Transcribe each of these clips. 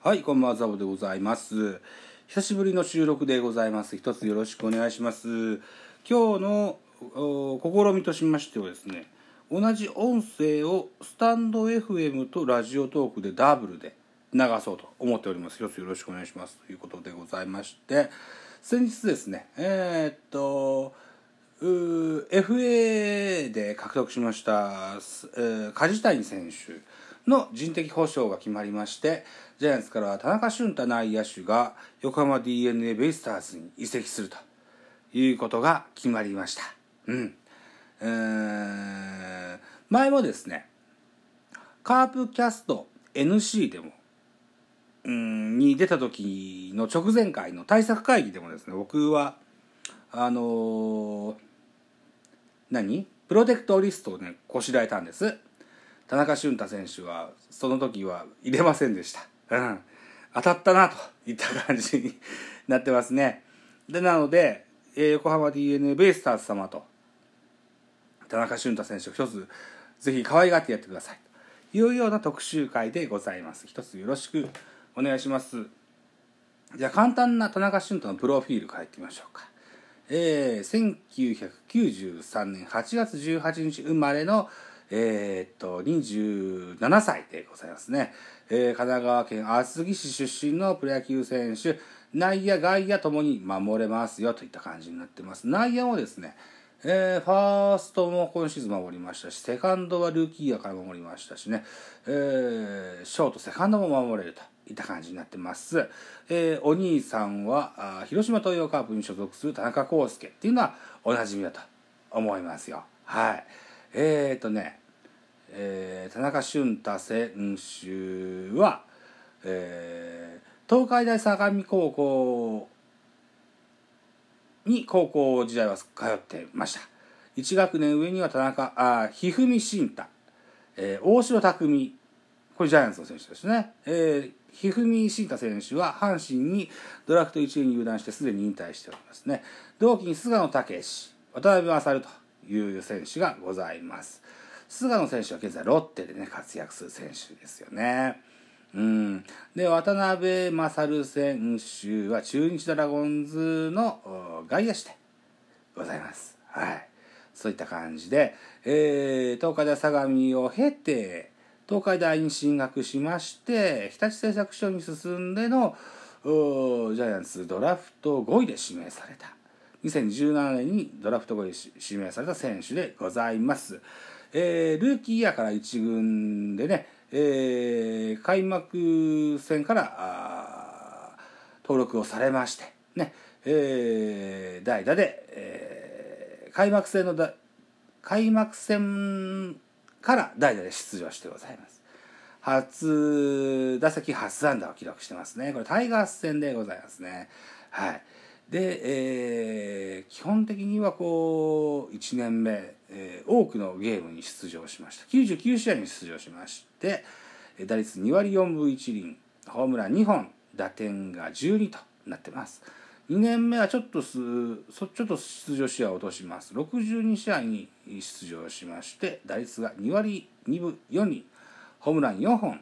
はい、こんばんは、ザボでございます。久しぶりの収録でございます。一つよろしくお願いします。今日の試みとしましてはですね、同じ音声をスタンド FM とラジオトークでダブルで流そうと思っております。一つよろしくお願いします。ということでございまして、先日ですね、えーっと、FA で獲得しました、えー梶谷選手の人的保障が決まりましてジャイアンツからは田中俊太内野手が横浜 d n a ベイスターズに移籍するということが決まりました。うん。えー前もですねカープキャスト NC でもうんに出た時の直前回の対策会議でもですね僕はあのー何？プロテクトリストをねこしらえたんです。田中俊太選手はその時は入れませんでした。うん。当たったなといった感じになってますね。でなので、えー横浜 d n a ベイスターズ様と田中俊太選手を一つぜひ可愛がってやってくださいと。いうような特集会でございます。一つよろしくお願いします。じゃあ簡単な田中俊太のプロフィールからいってみましょうか。えー、1993年8月18日生まれのえーっと27歳でございますね、えー神奈川県厚木市出身のプロ野球選手内野外野ともに守れますよといった感じになってます。内野もですねえーファーストも今シーズン守りましたしセカンドはルーキーヤから守りましたしね、えーショートセカンドも守れるといった感じになってます、えーお兄さんはあ広島東洋カープに所属する田中康介っていうのはおなじみだと思いますよ。はい。えー、とね、えー田中俊太選手は、えー東海大相模高校に高校時代は通ってました。1学年上には田中あ一二三慎太、えー大城匠これジャイアンツの選手ですね、えー、一二三慎太選手は阪神にドラフト1位に入団してすでに引退しておりますね。同期に菅野武史渡辺勝という選手がございます。菅野選手は現在ロッテでね活躍する選手ですよね。うん、で渡辺勝選手は中日ドラゴンズの外野手でございます。はい、そういった感じで、えー東海大相模を経て東海大に進学しまして日立製作所に進んでのジャイアンツドラフト5位で指名された。2017年にドラフト5位で指名された選手でございます。えールーキーイヤーから1軍でね、えー開幕戦から登録をされましてね、えー代打で、えー開幕戦のだ開幕戦から代打で出場してございます。初打席初安打を記録してますね。これタイガース戦でございますね。はい。で、えー基本的にはこう1年目、えー多くのゲームに出場しました。99試合に出場しまして打率2割4分1厘ホームラン2本打点が12となってます。2年目はちょっとすちょっと出場試合を落とします。62試合に出場しまして打率が2割2分4厘ホームラン4本。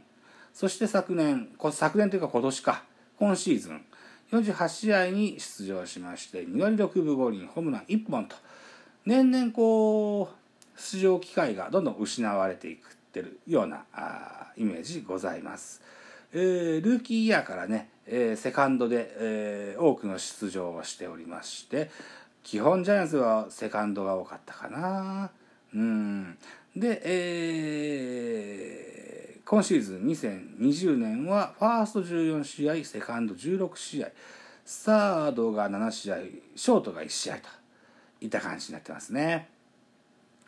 そして昨年昨年というか今年か。今シーズン48試合に出場しまして2割6分5厘ホームラン1本と年々こう出場機会がどんどん失われていくってるようなあイメージございます。えールーキーイヤーからね、えーセカンドで、えー多くの出場をしておりまして基本ジャイアンツはセカンドが多かったかなうんで、えー今シーズン2020年はファースト14試合セカンド16試合サードが7試合ショートが1試合といった感じになってますね。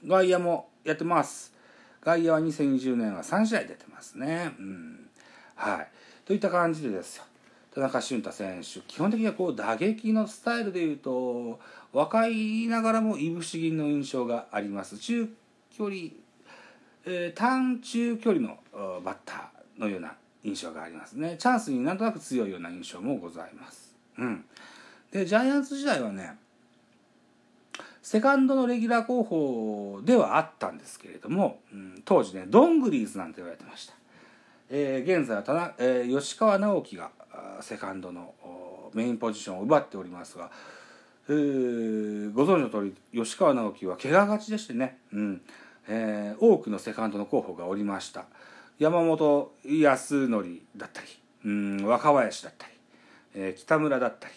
外野もやってます。外野は2020年は3試合出てますね。うん。はい。といった感じでですよ。田中俊太選手基本的にはこう打撃のスタイルでいうと若いながらもいぶし銀の印象があります。中距離、え短中距離のバッターのような印象がありますね。チャンスになんとなく強いような印象もございます。うん。でジャイアンツ時代はねセカンドのレギュラー候補ではあったんですけれども、うん当時ねドングリーズなんて言われてました。えー、現在は田中、えー、吉川直樹がセカンドのメインポジションを奪っておりますが、えー、ご存知の通り吉川直樹は怪我がちでしてね、うん。えー、多くのセカンドの候補がおりました。山本康則だったり、うん、若林だったり、えー、北村だったり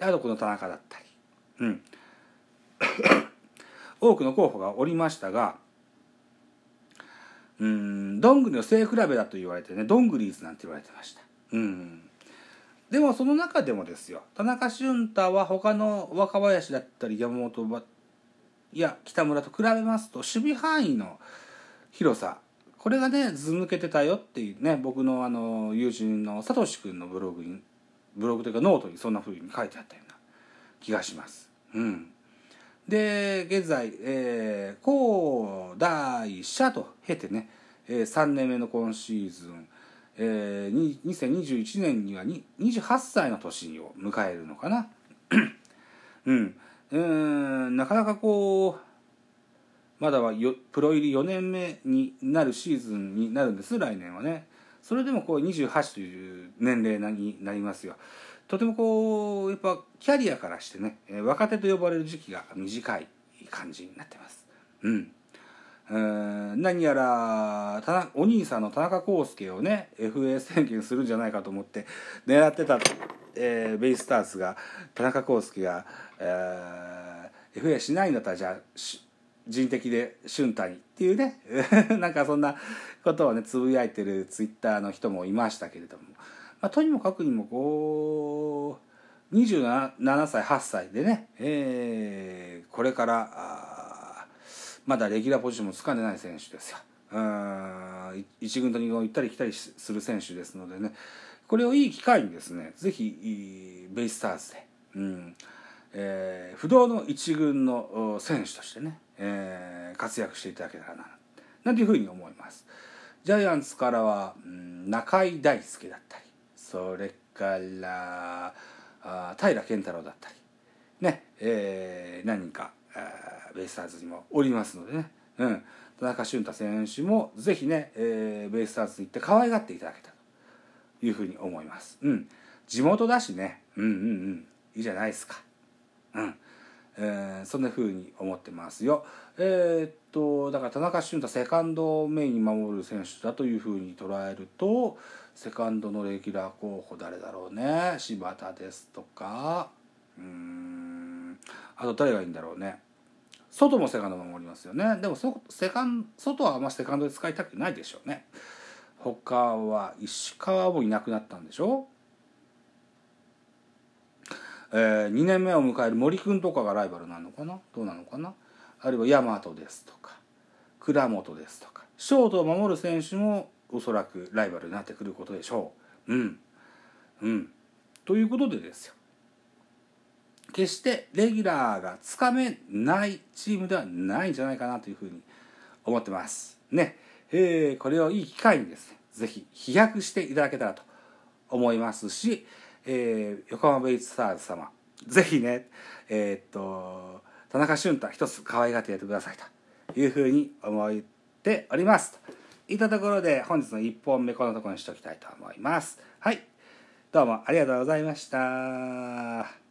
あとこの田中だったり、うん、多くの候補がおりましたがうんどんぐりの背比べだと言われてねどんぐりーズなんて言われてました。うん。でもその中でもですよ田中俊太は他の若林だったり山本いや北村と比べますと守備範囲の広さこれがねず抜けてたよっていうね僕のあの友人のさとし君のブログにブログというかノートにそんな風に書いてあったような気がします。うん、で現在、えー、高大社と経てね、えー、3年目の今シーズンえー、2021年には28歳の年を迎えるのかな。うん、うんなかなかこうまだはよプロ入り4年目になるシーズンになるんです来年はね。それでもこう28という年齢になりますよ。とてもこうやっぱキャリアからしてね若手と呼ばれる時期が短い感じになってます。うん。何やらお兄さんの田中康介をね FA 宣言するんじゃないかと思って狙ってた、えー、ベイスターズが田中康介が、えー、FA しないんだったらじゃあ人的で俊太にっていうね。なんかそんなことをねつぶやいてるツイッターの人もいましたけれども、まあ、とにもかくにもこう27歳8歳でね、えー、これからまだレギュラーポジションもつかんでない選手ですよ。うん1軍と2軍を行ったり来たりする選手ですのでね。これをいい機会にですねぜひベイスターズで、うんえー、不動の1軍の選手としてね、えー、活躍していただけたらななんていうふうに思います。ジャイアンツからは、うん、中井大輔だったりそれからあ平健太郎だったりね、えー、何人かベイスターズにもおりますのでね、うん、田中俊太選手もぜひね、えー、ベイスターズに行って可愛がっていただけたというふうに思います。うん、地元だしね、うんうんうん、いいじゃないですか。うん。えー、そんなふうに思ってますよ。えー、っとだから田中俊太セカンドをメインに守る選手だというふうに捉えるとセカンドのレギュラー候補誰だろうね？柴田ですとか。うん。あと誰がいいんだろうね？外もセカンド守りますよね。でもセカン外はあんまセカンドで使いたくないでしょうね。他は石川もいなくなったんでしょ？えー、2年目を迎える森君とかがライバルなのかな？どうなのかな？あるいは大和ですとか倉本ですとかショートを守る選手もおそらくライバルになってくることでしょう。うん。うん。ということでですよ。決してレギュラーがつかめないチームではないんじゃないかなというふうに思ってます。ね。えー、これをいい機会にですね、ぜひ飛躍していただけたらと思いますし、えー、横浜ベイスターズ様、ぜひね、えー、っと、田中俊太一つ可愛がってやってくださいというふうに思っております。といったところで本日の1本目このところにしておきたいと思います。はい。どうもありがとうございました。